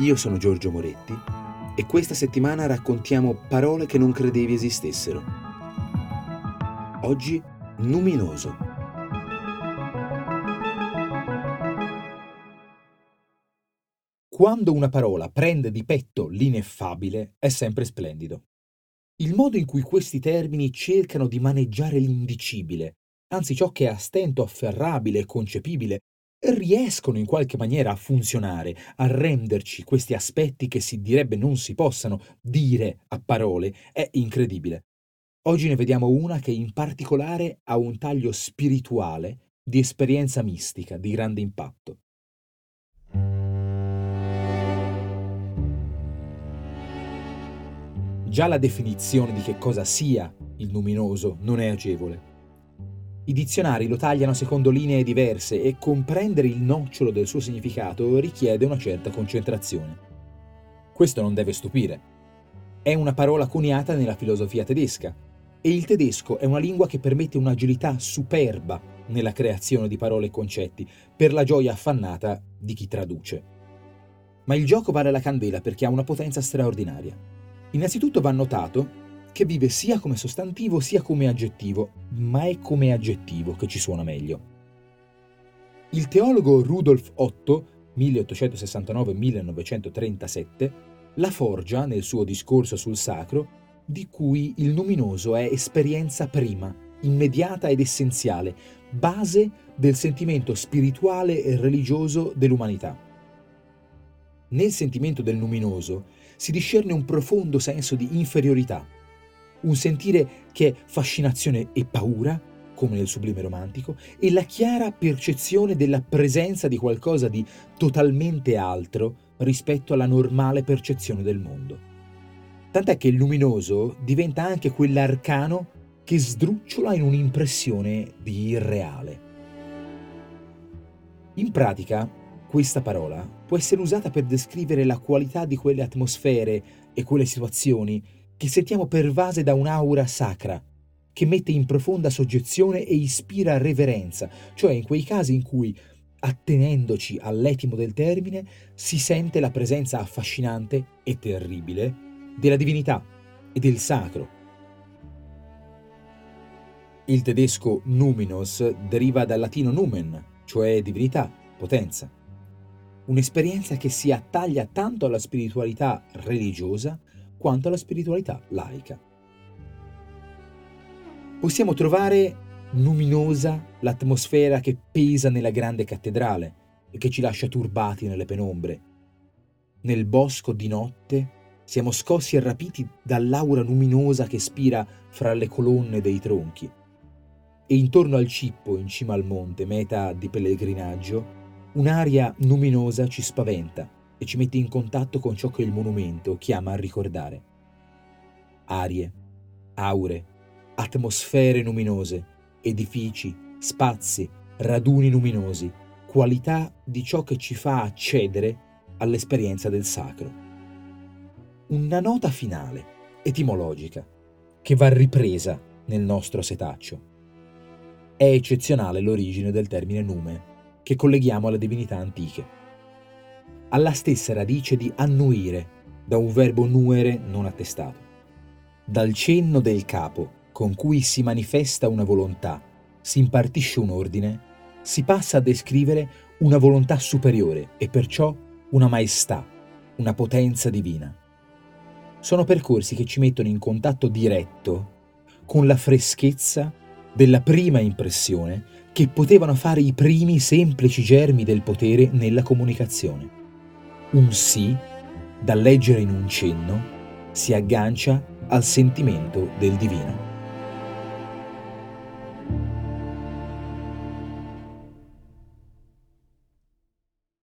Io sono Giorgio Moretti e questa settimana raccontiamo parole che non credevi esistessero. Oggi numinoso. Quando una parola prende di petto l'ineffabile è sempre splendido. Il modo in cui questi termini cercano di maneggiare l'indicibile, anzi ciò che è a stento afferrabile e concepibile, riescono in qualche maniera a funzionare, a renderci questi aspetti che si direbbe non si possano dire a parole, è incredibile. Oggi ne vediamo una che in particolare ha un taglio spirituale, di esperienza mistica, di grande impatto. Già la definizione di che cosa sia il luminoso non è agevole. I dizionari lo tagliano secondo linee diverse e comprendere il nocciolo del suo significato richiede una certa concentrazione. Questo non deve stupire. È una parola coniata nella filosofia tedesca e il tedesco è una lingua che permette un'agilità superba nella creazione di parole e concetti per la gioia affannata di chi traduce. Ma il gioco vale la candela perché ha una potenza straordinaria. Innanzitutto va notato che vive sia come sostantivo sia come aggettivo, ma è come aggettivo che ci suona meglio. Il teologo Rudolf Otto, 1869-1937, la forgia nel suo discorso sul sacro, di cui il luminoso è esperienza prima, immediata ed essenziale, base del sentimento spirituale e religioso dell'umanità. Nel sentimento del luminoso si discerne un profondo senso di inferiorità, un sentire che è fascinazione e paura, come nel sublime romantico, e la chiara percezione della presenza di qualcosa di totalmente altro rispetto alla normale percezione del mondo. Tant'è che il luminoso diventa anche quell'arcano che sdrucciola in un'impressione di irreale. In pratica, questa parola può essere usata per descrivere la qualità di quelle atmosfere e quelle situazioni che sentiamo pervase da un'aura sacra, che mette in profonda soggezione e ispira reverenza, cioè in quei casi in cui, attenendoci all'etimo del termine, si sente la presenza affascinante e terribile della divinità e del sacro. Il tedesco numinos deriva dal latino numen, cioè divinità, potenza. Un'esperienza che si attaglia tanto alla spiritualità religiosa quanto alla spiritualità laica. Possiamo trovare luminosa l'atmosfera che pesa nella grande cattedrale e che ci lascia turbati nelle penombre. Nel bosco di notte siamo scossi e rapiti dall'aura luminosa che spira fra le colonne dei tronchi. E intorno al cippo, in cima al monte, meta di pellegrinaggio, un'aria luminosa ci spaventa e ci mette in contatto con ciò che il monumento chiama a ricordare. Arie, aure, atmosfere luminose, edifici, spazi, raduni luminosi, qualità di ciò che ci fa accedere all'esperienza del sacro. Una nota finale, etimologica, che va ripresa nel nostro setaccio. È eccezionale l'origine del termine nume, che colleghiamo alle divinità antiche alla stessa radice di annuire, da un verbo nuere non attestato. Dal cenno del capo, con cui si manifesta una volontà, si impartisce un ordine, si passa a descrivere una volontà superiore e perciò una maestà, una potenza divina. Sono percorsi che ci mettono in contatto diretto con la freschezza della prima impressione che potevano fare i primi semplici germi del potere nella comunicazione un sì, da leggere in un cenno, si aggancia al sentimento del divino.